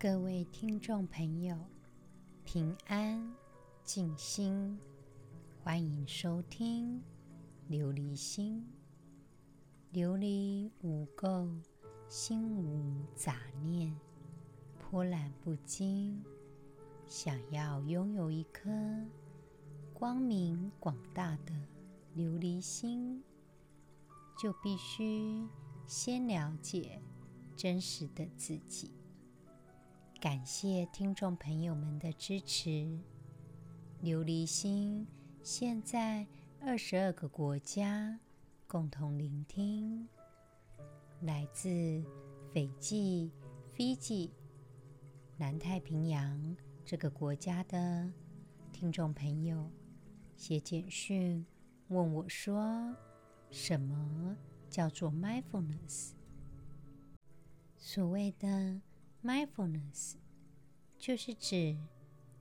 各位听众朋友，平安静心，欢迎收听琉璃心。琉璃无垢，心无杂念，波澜不惊。想要拥有一颗光明广大的琉璃心，就必须先了解真实的自己。感谢听众朋友们的支持。琉璃心现在二十二个国家共同聆听，来自斐济、Fiji、南太平洋这个国家的听众朋友写简讯问我说：“什么叫做 mindfulness？” 所谓的。Mindfulness 就是指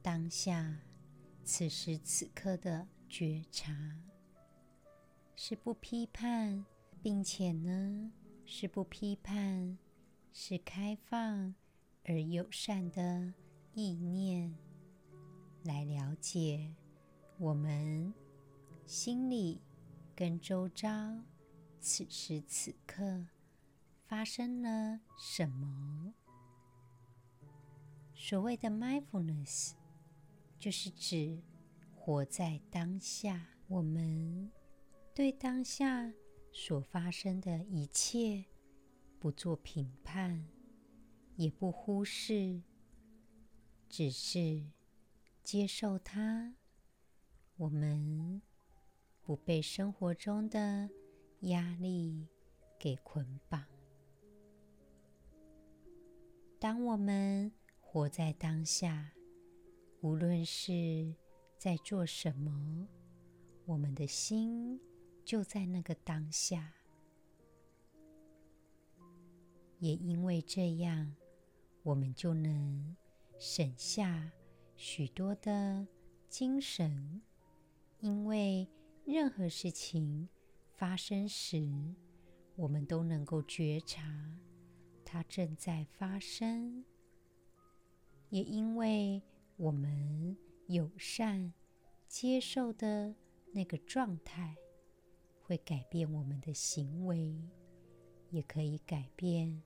当下此时此刻的觉察，是不批判，并且呢是不批判，是开放而友善的意念，来了解我们心里跟周遭此时此刻发生了什么。所谓的 mindfulness，就是指活在当下。我们对当下所发生的一切不做评判，也不忽视，只是接受它。我们不被生活中的压力给捆绑。当我们活在当下，无论是在做什么，我们的心就在那个当下。也因为这样，我们就能省下许多的精神，因为任何事情发生时，我们都能够觉察它正在发生。也因为我们友善接受的那个状态，会改变我们的行为，也可以改变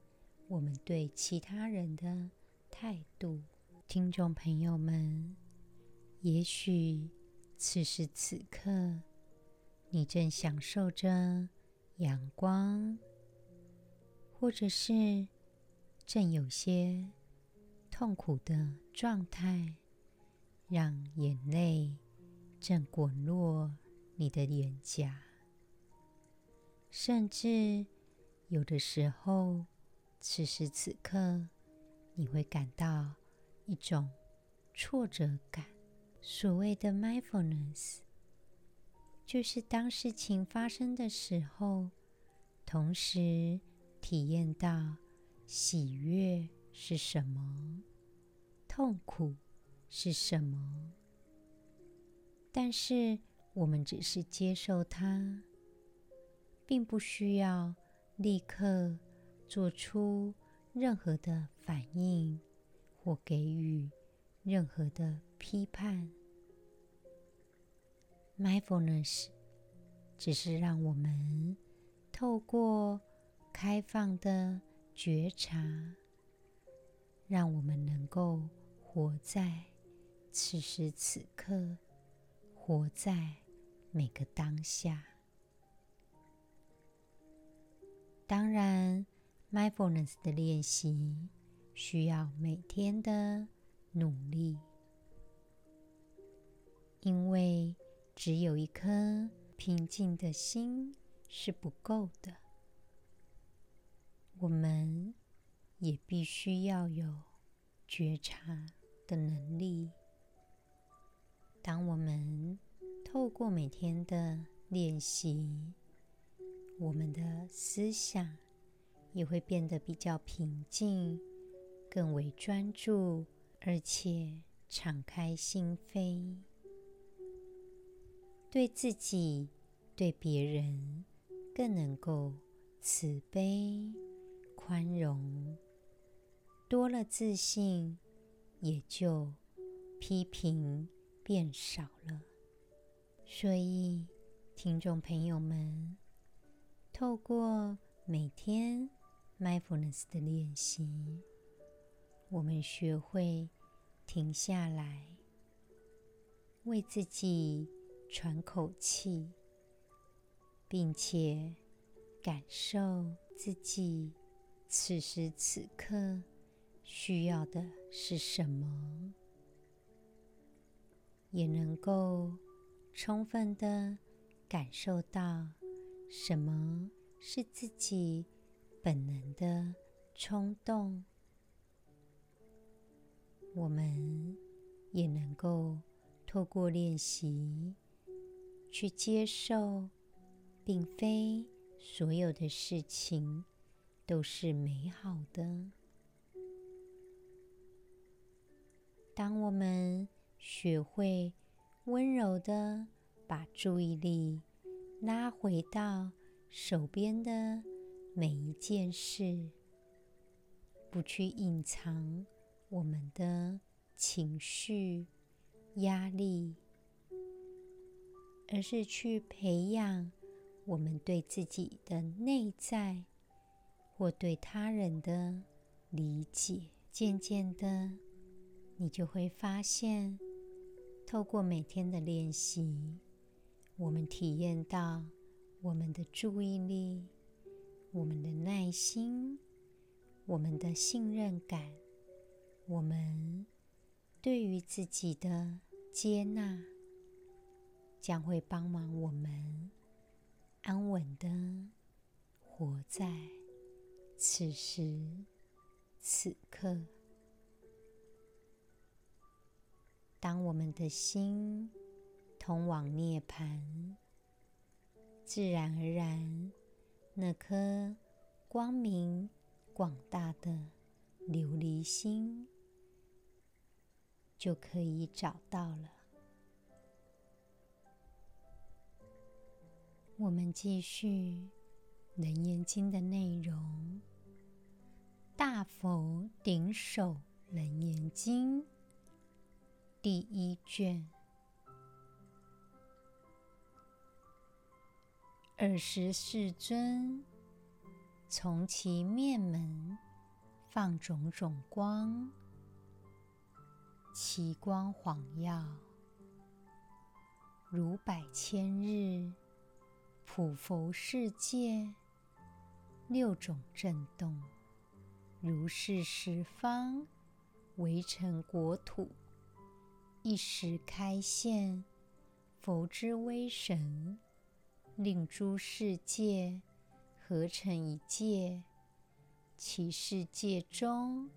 我们对其他人的态度。听众朋友们，也许此时此刻你正享受着阳光，或者是正有些痛苦的状态，让眼泪正滚落你的脸颊，甚至有的时候，此时此刻，你会感到一种挫折感。所谓的 mindfulness，就是当事情发生的时候，同时体验到喜悦是什么。痛苦是什么？但是我们只是接受它，并不需要立刻做出任何的反应或给予任何的批判。Mindfulness 只是让我们透过开放的觉察，让我们能够。活在此时此刻，活在每个当下。当然，mindfulness 的练习需要每天的努力，因为只有一颗平静的心是不够的，我们也必须要有觉察。的能力。当我们透过每天的练习，我们的思想也会变得比较平静，更为专注，而且敞开心扉，对自己、对别人更能够慈悲、宽容，多了自信，也就批评变少了。所以，听众朋友们，透过每天 mindfulness 的练习，我们学会停下来，为自己喘口气，并且感受自己此时此刻需要的是什么，也能够充分的感受到什么是自己本能的冲动，我们也能够透过练习去接受，并非所有的事情都是美好的。当我们学会温柔的把注意力拉回到手边的每一件事，不去隐藏我们的情绪、压力，而是去培养我们对自己的内在或对他人的理解。渐渐的，你就会发现，透过每天的练习，我们体验到我们的注意力、我们的耐心、我们的信任感、我们对于自己的接纳，将会帮忙我们安稳地活在此时此刻。当我们的心通往涅槃，自然而然，那颗光明广大的琉璃心就可以找到了。我们继续《楞严经》的内容，《大佛顶首楞严经》第一卷。尔时世尊，从其面门放种种光，其光晃耀，如百千日，普佛世界，六种震动，如是十方围城国土，一时开现，佛之威神。令诸世界合成一界，其世界中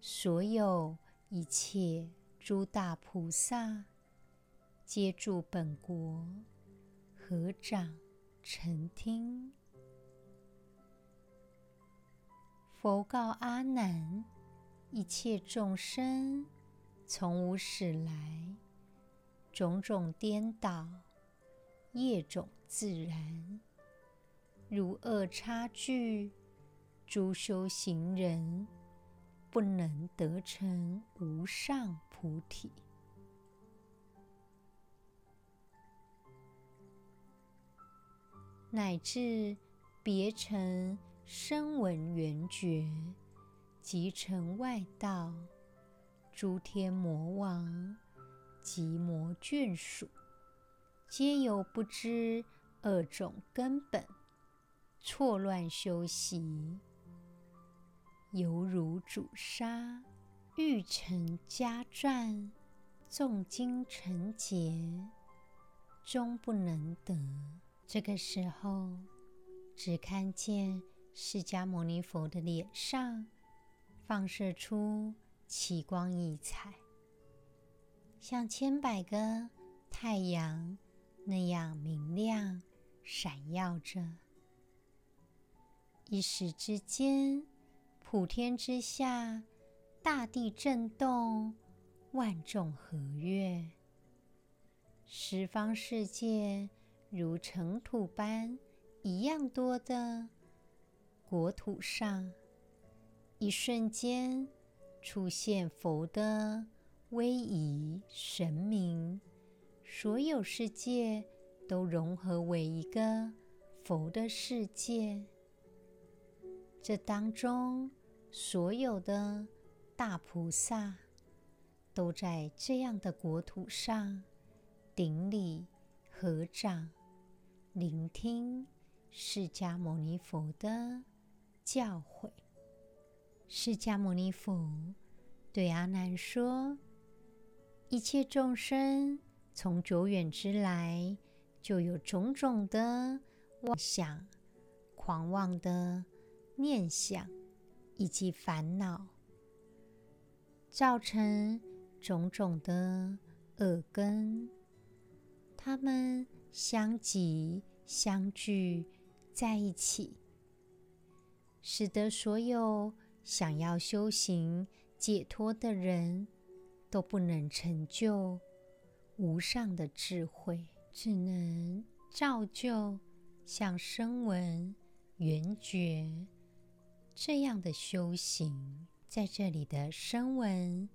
所有一切诸大菩萨，皆住本国，合掌承听。佛告阿难：一切众生从无始来，种种颠倒，业种。自然，如恶差距，诸修行人不能得成无上菩提，乃至别成声闻缘觉，即成外道，诸天魔王及魔眷属，皆由不知。二种根本错乱修习，犹如主杀，欲成家传，诵经成劫，终不能得。这个时候，只看见释迦牟尼佛的脸上放射出奇光异彩，像千百个太阳那样明亮。闪耀着，一时之间，普天之下，大地震动，万众和悦，十方世界如尘土般一样多的国土上，一瞬间出现佛的威仪神明，所有世界都融合为一个佛的世界。这当中，所有的大菩萨都在这样的国土上顶礼、合掌，聆听释迦牟尼佛的教诲。释迦牟尼佛对阿难说：“一切众生从久远之来，就有种种的妄想、狂妄的。”念想以及烦恼，造成种种的恶根，他们相继相聚在一起，使得所有想要修行解脱的人都不能成就无上的智慧，只能造就像声闻、缘觉。这样的修行，在这里的声闻，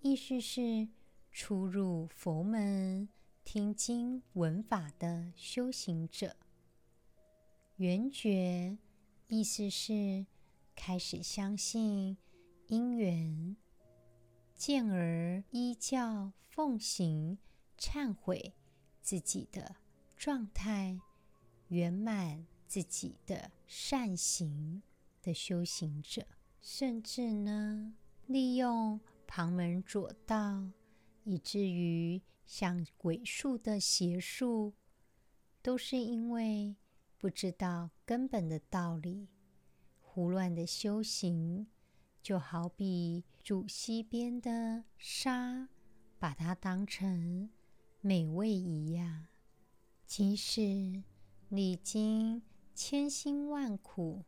意思是初入佛门听经闻法的修行者；缘觉，意思是开始相信因缘，进而依教奉行、忏悔自己的状态，圆满自己的善行。的修行者，甚至呢，利用旁门左道，以至于像鬼术的邪术，都是因为不知道根本的道理，胡乱的修行，就好比煮溪边的沙，把它当成美味一样，即使历经千辛万苦。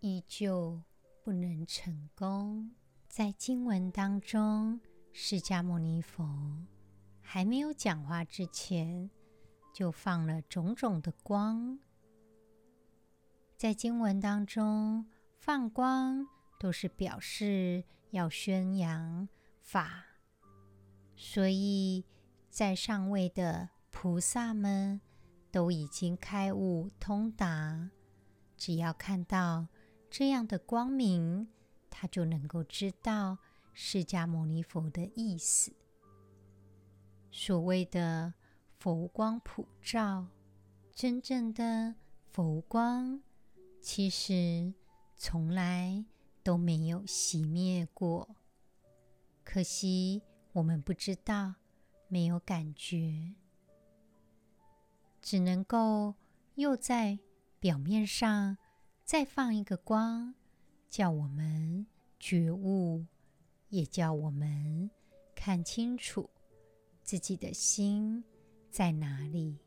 依旧不能成功。在经文当中，释迦牟尼佛还没有讲话之前，就放了种种的光。在经文当中放光，都是表示要宣扬法，所以在上位的菩萨们都已经开悟通达，只要看到。这样的光明，他就能够知道释迦牟尼佛的意思。所谓的佛光普照，真正的佛光，其实从来都没有熄灭过。可惜我们不知道，没有感觉，只能够又在表面上。再放一个光，叫我们觉悟，也叫我们看清楚自己的心在哪里。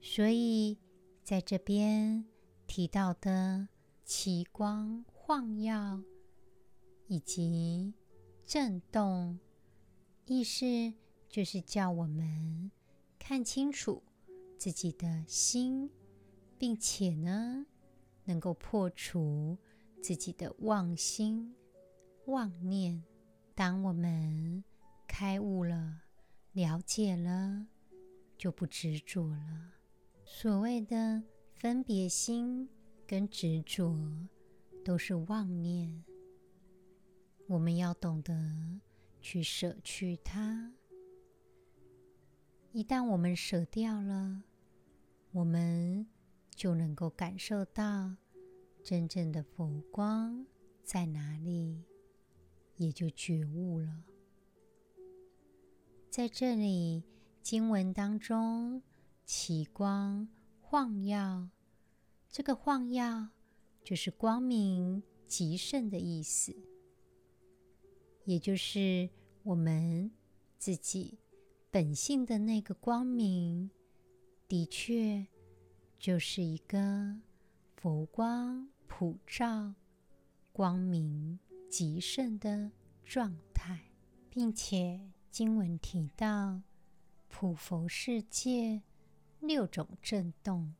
所以，在这边提到的奇光晃耀以及震动，意思就是叫我们看清楚自己的心，并且呢，能够破除自己的妄心、妄念。当我们开悟了、了解了，就不执着了。所谓的分别心跟执着，都是妄念。我们要懂得去舍去它。一旦我们舍掉了，我们就能够感受到真正的佛光在哪里，也就觉悟了。在这里经文当中，奇光晃耀，这个晃耀就是光明极盛的意思，也就是我们自己本性的那个光明，的确。就是一个佛光普照、光明极盛的状态，并且经文提到普佛世界六种震动。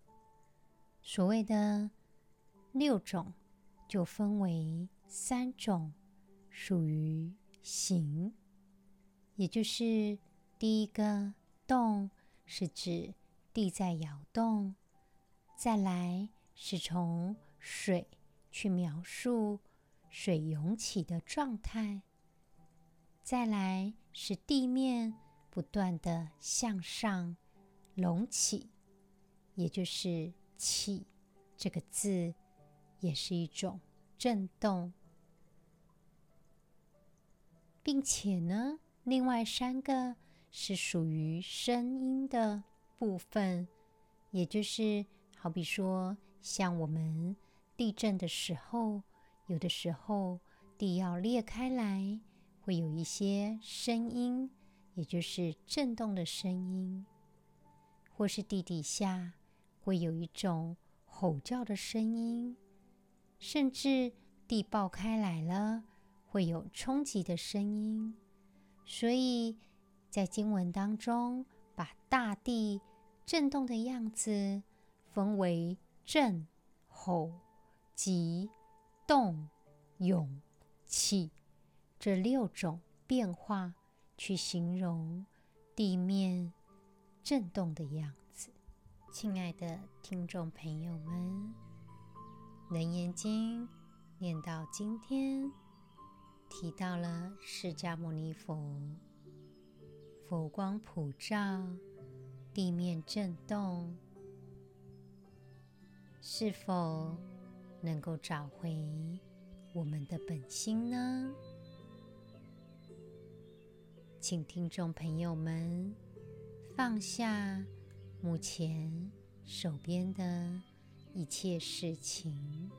所谓的六种，就分为三种：属于行，也就是第一个动是指地在摇动，再来是从水去描述水涌起的状态，再来是地面不断的向上隆起，也就是起这个字，也是一种震动。并且呢，另外三个是属于声音的部分，也就是好比说，像我们地震的时候，有的时候地要裂开来，会有一些声音，也就是震动的声音；或是地底下会有一种吼叫的声音，甚至地爆开来了。会有冲击的声音，所以在经文当中，把大地震动的样子分为震、吼、急、动、涌、起这六种变化，去形容地面震动的样子。亲爱的听众朋友们，《楞严经》念到今天。提到了释迦牟尼佛，佛光普照，地面震动，是否能够找回我们的本心呢？请听众朋友们放下目前手边的一切事情，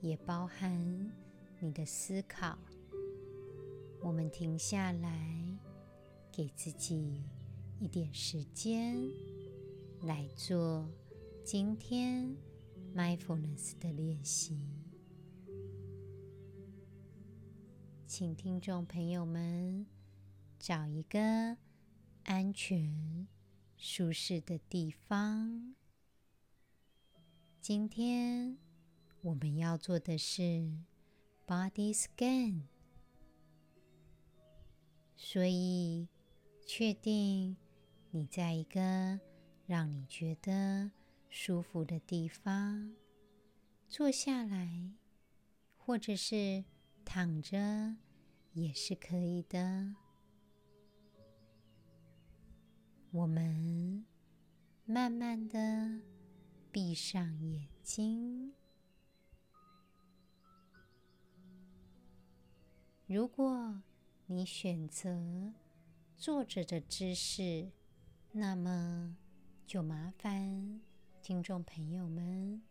也包含你的思考。我们停下来，给自己一点时间来做今天 mindfulness 的练习。请听众朋友们找一个安全、舒适的地方。今天我们要做的是 body scan。所以，确定你在一个让你觉得舒服的地方坐下来，或者是躺着也是可以的。我们慢慢的闭上眼睛。如果你选择坐着的姿势，那么就麻烦听众朋友们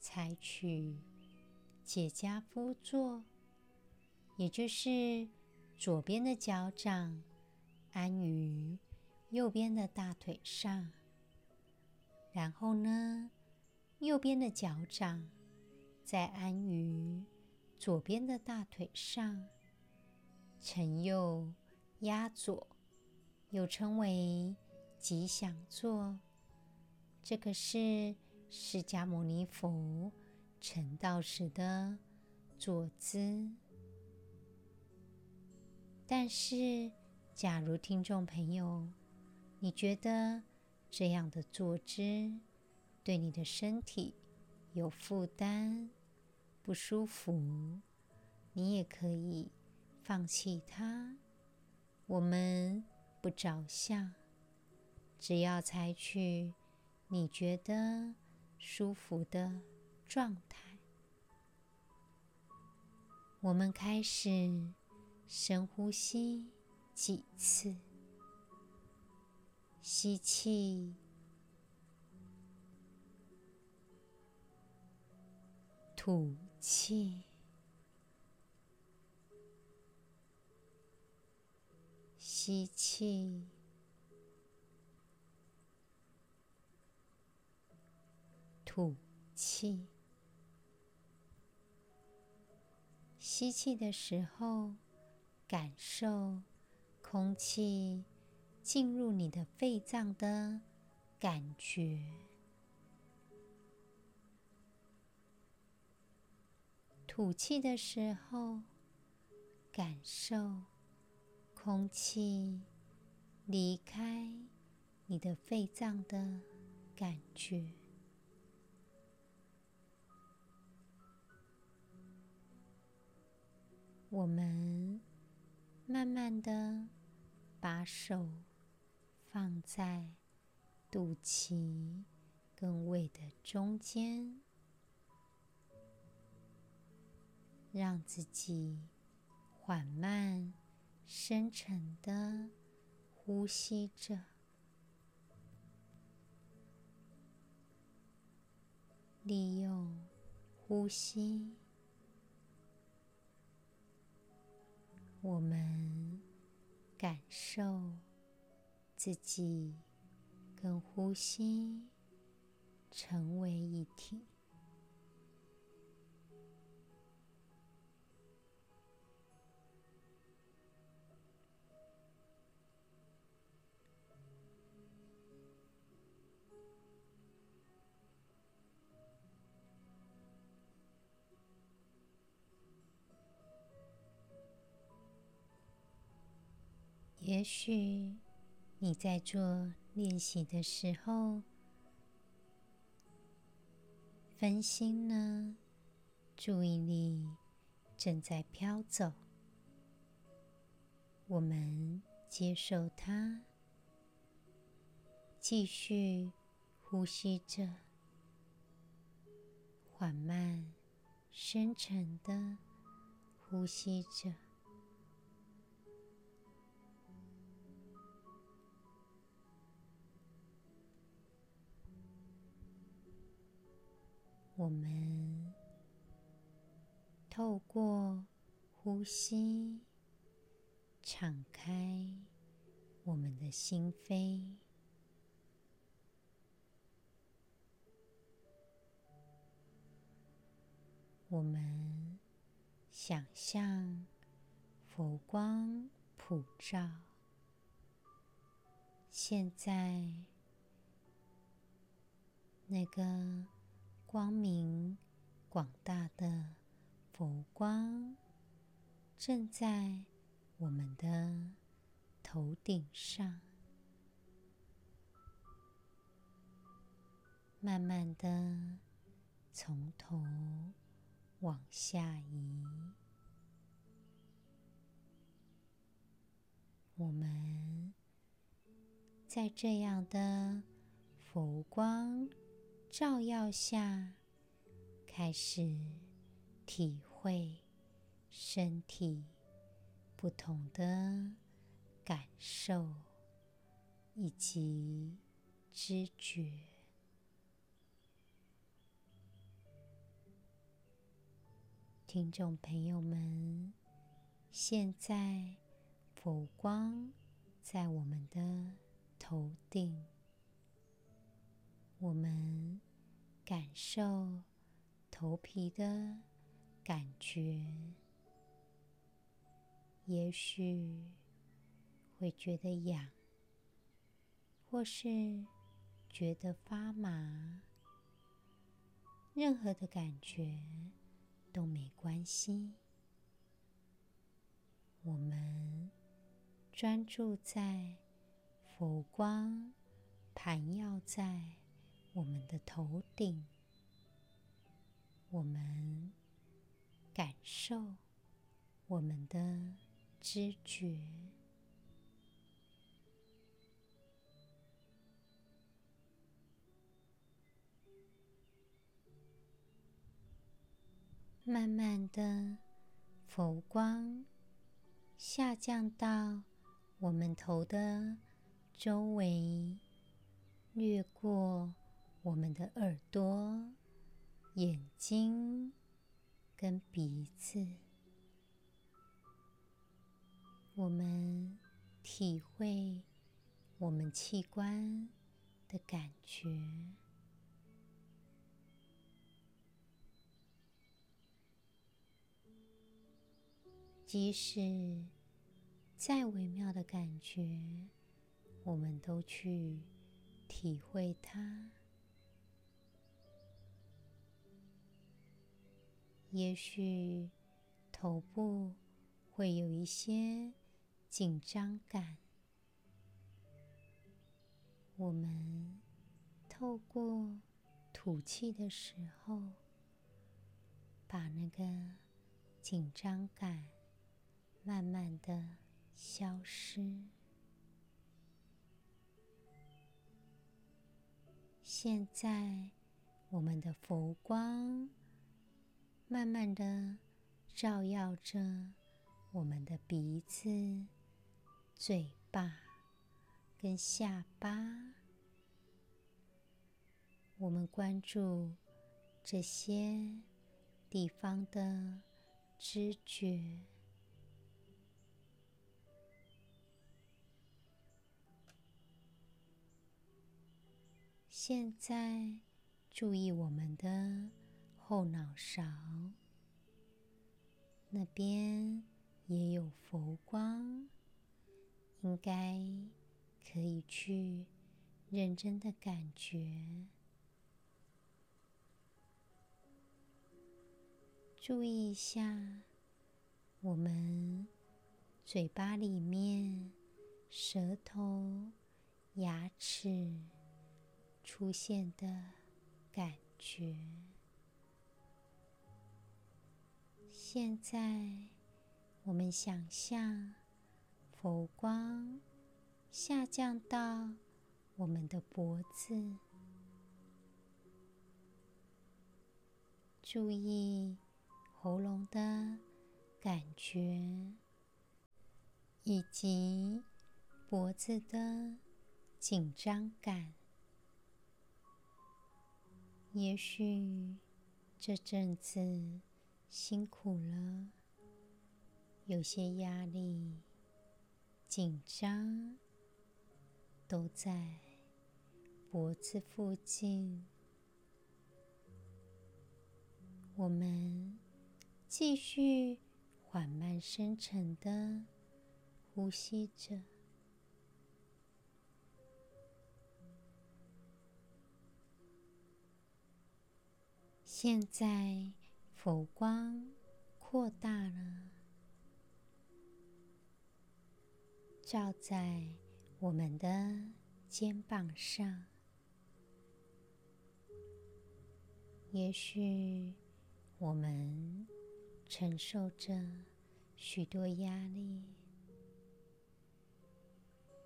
采取结跏趺坐，也就是左边的脚掌安于右边的大腿上，然后呢，右边的脚掌再安于左边的大腿上。承右压左，又称为吉祥坐。这个是释迦牟尼佛成道时的坐姿。但是，假如听众朋友你觉得这样的坐姿对你的身体有负担、不舒服，你也可以。放弃它，我们不着相，只要采取你觉得舒服的状态。我们开始深呼吸几次，吸气，吐气。吸气，吐气。吸气的时候，感受空气进入你的肺脏的感觉。吐气的时候，感受空气离开你的肺脏的感觉。我们慢慢的把手放在肚脐跟胃的中间，让自己缓慢、深沉的呼吸着，利用呼吸。我们感受自己跟呼吸成为一体。也许你在做练习的时候，分心呢，注意力正在飘走。我们接受它，继续呼吸着，缓慢、深沉的呼吸着。我们透过呼吸，敞开我们的心扉。我们想象佛光普照，现在那个。光明广大的佛光正在我们的头顶上，慢慢的从头往下移。我们在这样的佛光照耀下，开始体会身体不同的感受以及知觉。听众朋友们，现在佛光在我们的头顶。我们感受头皮的感觉，也许会觉得痒，或是觉得发麻，任何的感觉都没关系。我们专注在佛光盘绕在。我们的头顶，我们感受我们的知觉，慢慢的佛光下降到我们头的周围，掠过。我们的耳朵、眼睛跟鼻子，我们体会我们器官的感觉。即使再微妙的感觉，我们都去体会它。也许头部会有一些紧张感。我们透过吐气的时候，把那个紧张感慢慢的消失。现在，我们的佛光慢慢的照耀着我们的鼻子、嘴巴跟下巴。我们关注这些地方的知觉。现在，注意我们的后脑勺，那边也有佛光，应该可以去认真的感觉。注意一下我们嘴巴里面舌头、牙齿。出现的感觉。现在，我们想象佛光下降到我们的脖子，注意喉咙的感觉，以及脖子的紧张感。也许这阵子辛苦了，有些压力、紧张都在脖子附近。我们继续缓慢、深沉的呼吸着。现在佛光扩大了，照在我们的肩膀上。也许我们承受着许多压力，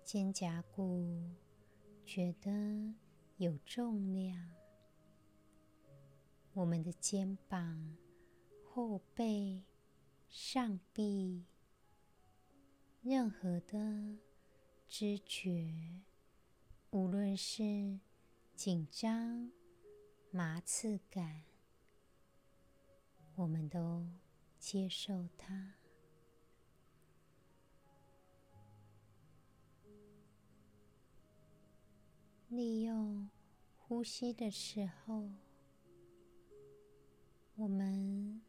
肩胛骨觉得有重量。我们的肩膀、后背、上臂，任何的知觉，无论是紧张、麻刺感，我们都接受它。利用呼吸的时候。我们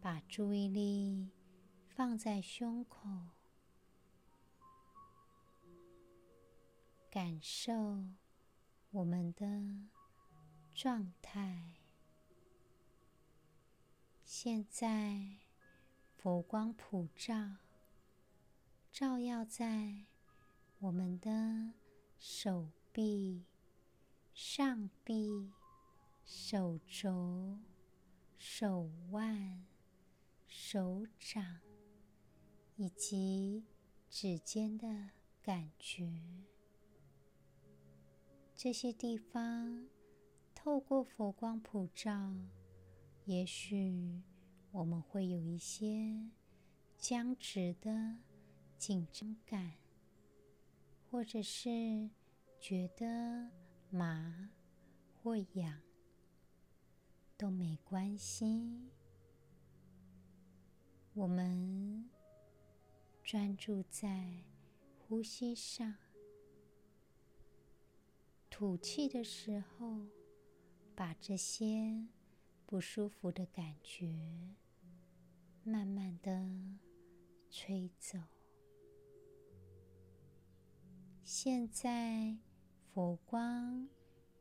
把注意力放在胸口，感受我们的状态。现在，佛光普照，照耀在我们的手臂、上臂、手肘。手腕、手掌以及指尖的感觉，这些地方透过佛光普照，也许我们会有一些僵直的紧张感，或者是觉得麻或痒。都没关系，我们专注在呼吸上，吐气的时候，把这些不舒服的感觉慢慢的吹走。现在，佛光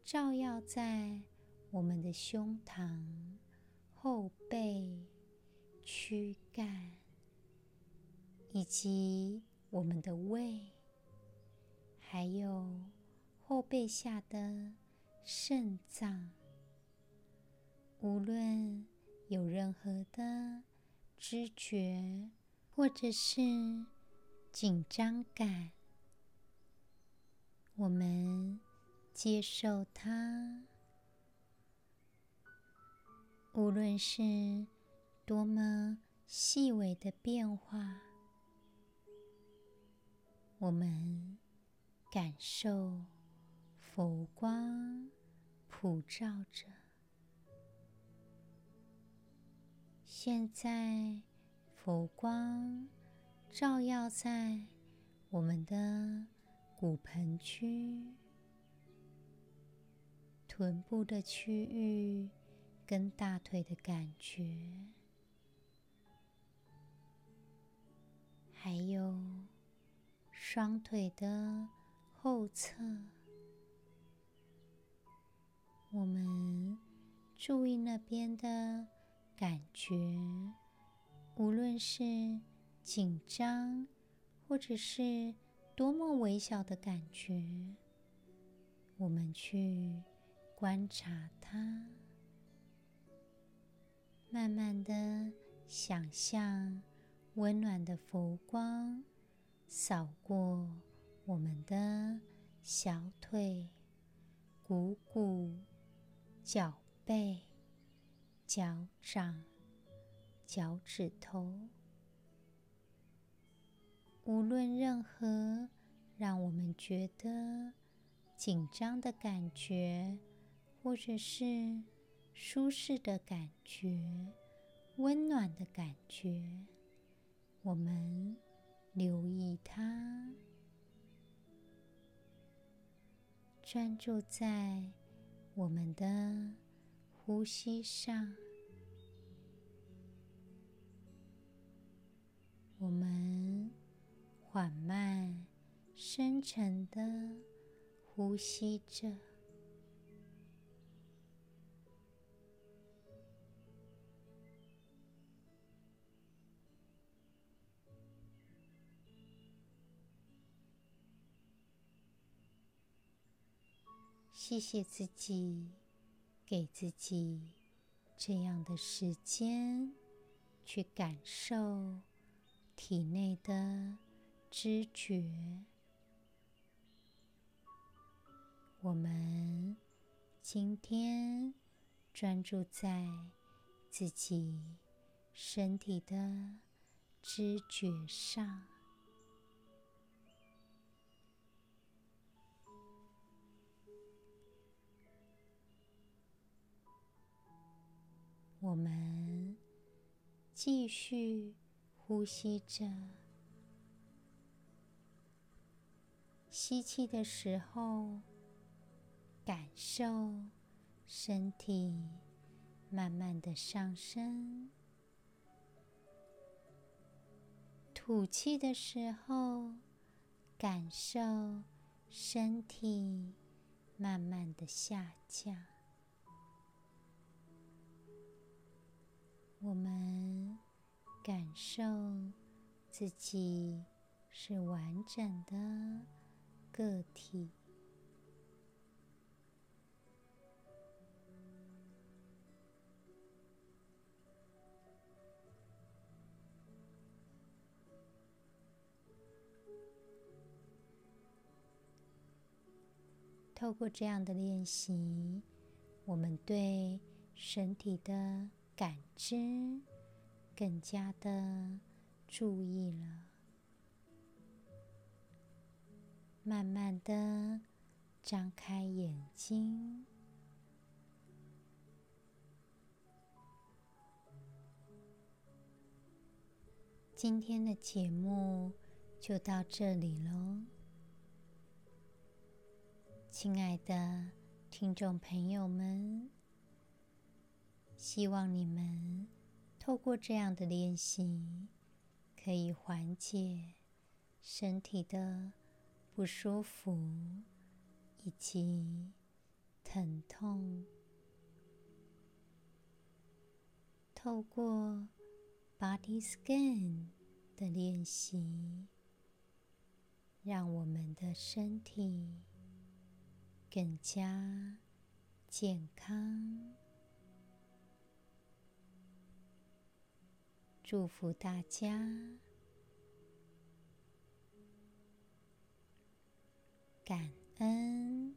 照耀在。我们的胸膛、后背、躯干以及我们的胃，还有后背下的肾脏，无论有任何的知觉或者是紧张感，我们接受它。无论是多么细微的变化，我们感受佛光普照着。现在，佛光照耀在我们的骨盆区、臀部的区域跟大腿的感觉，还有双腿的后侧。我们注意那边的感觉。无论是紧张，或者是多么微小的感觉，我们去观察它，慢慢的想象温暖的佛光扫过我们的小腿、股骨、脚背、脚掌。脚趾头，无论任何让我们觉得紧张的感觉，或者是舒适的感觉、温暖的感觉，我们留意它，专注在我们的呼吸上。我们缓慢、深沉的呼吸着，谢谢自己，给自己这样的时间去感受。体内的知觉，我们今天专注在自己身体的知觉上，我们继续。呼吸着，吸气的时候，感受身体慢慢的上升；吐气的时候，感受身体慢慢的下降。我们。感受自己是完整的个体。透过这样的练习，我们对身体的感知。更加的注意了，慢慢的张开眼睛。今天的节目就到这里喽，亲爱的听众朋友们，希望你们。透过这样的练习，可以缓解身体的不舒服以及疼痛。透过 Body Scan 的练习，让我们的身体更加健康。祝福大家，感恩。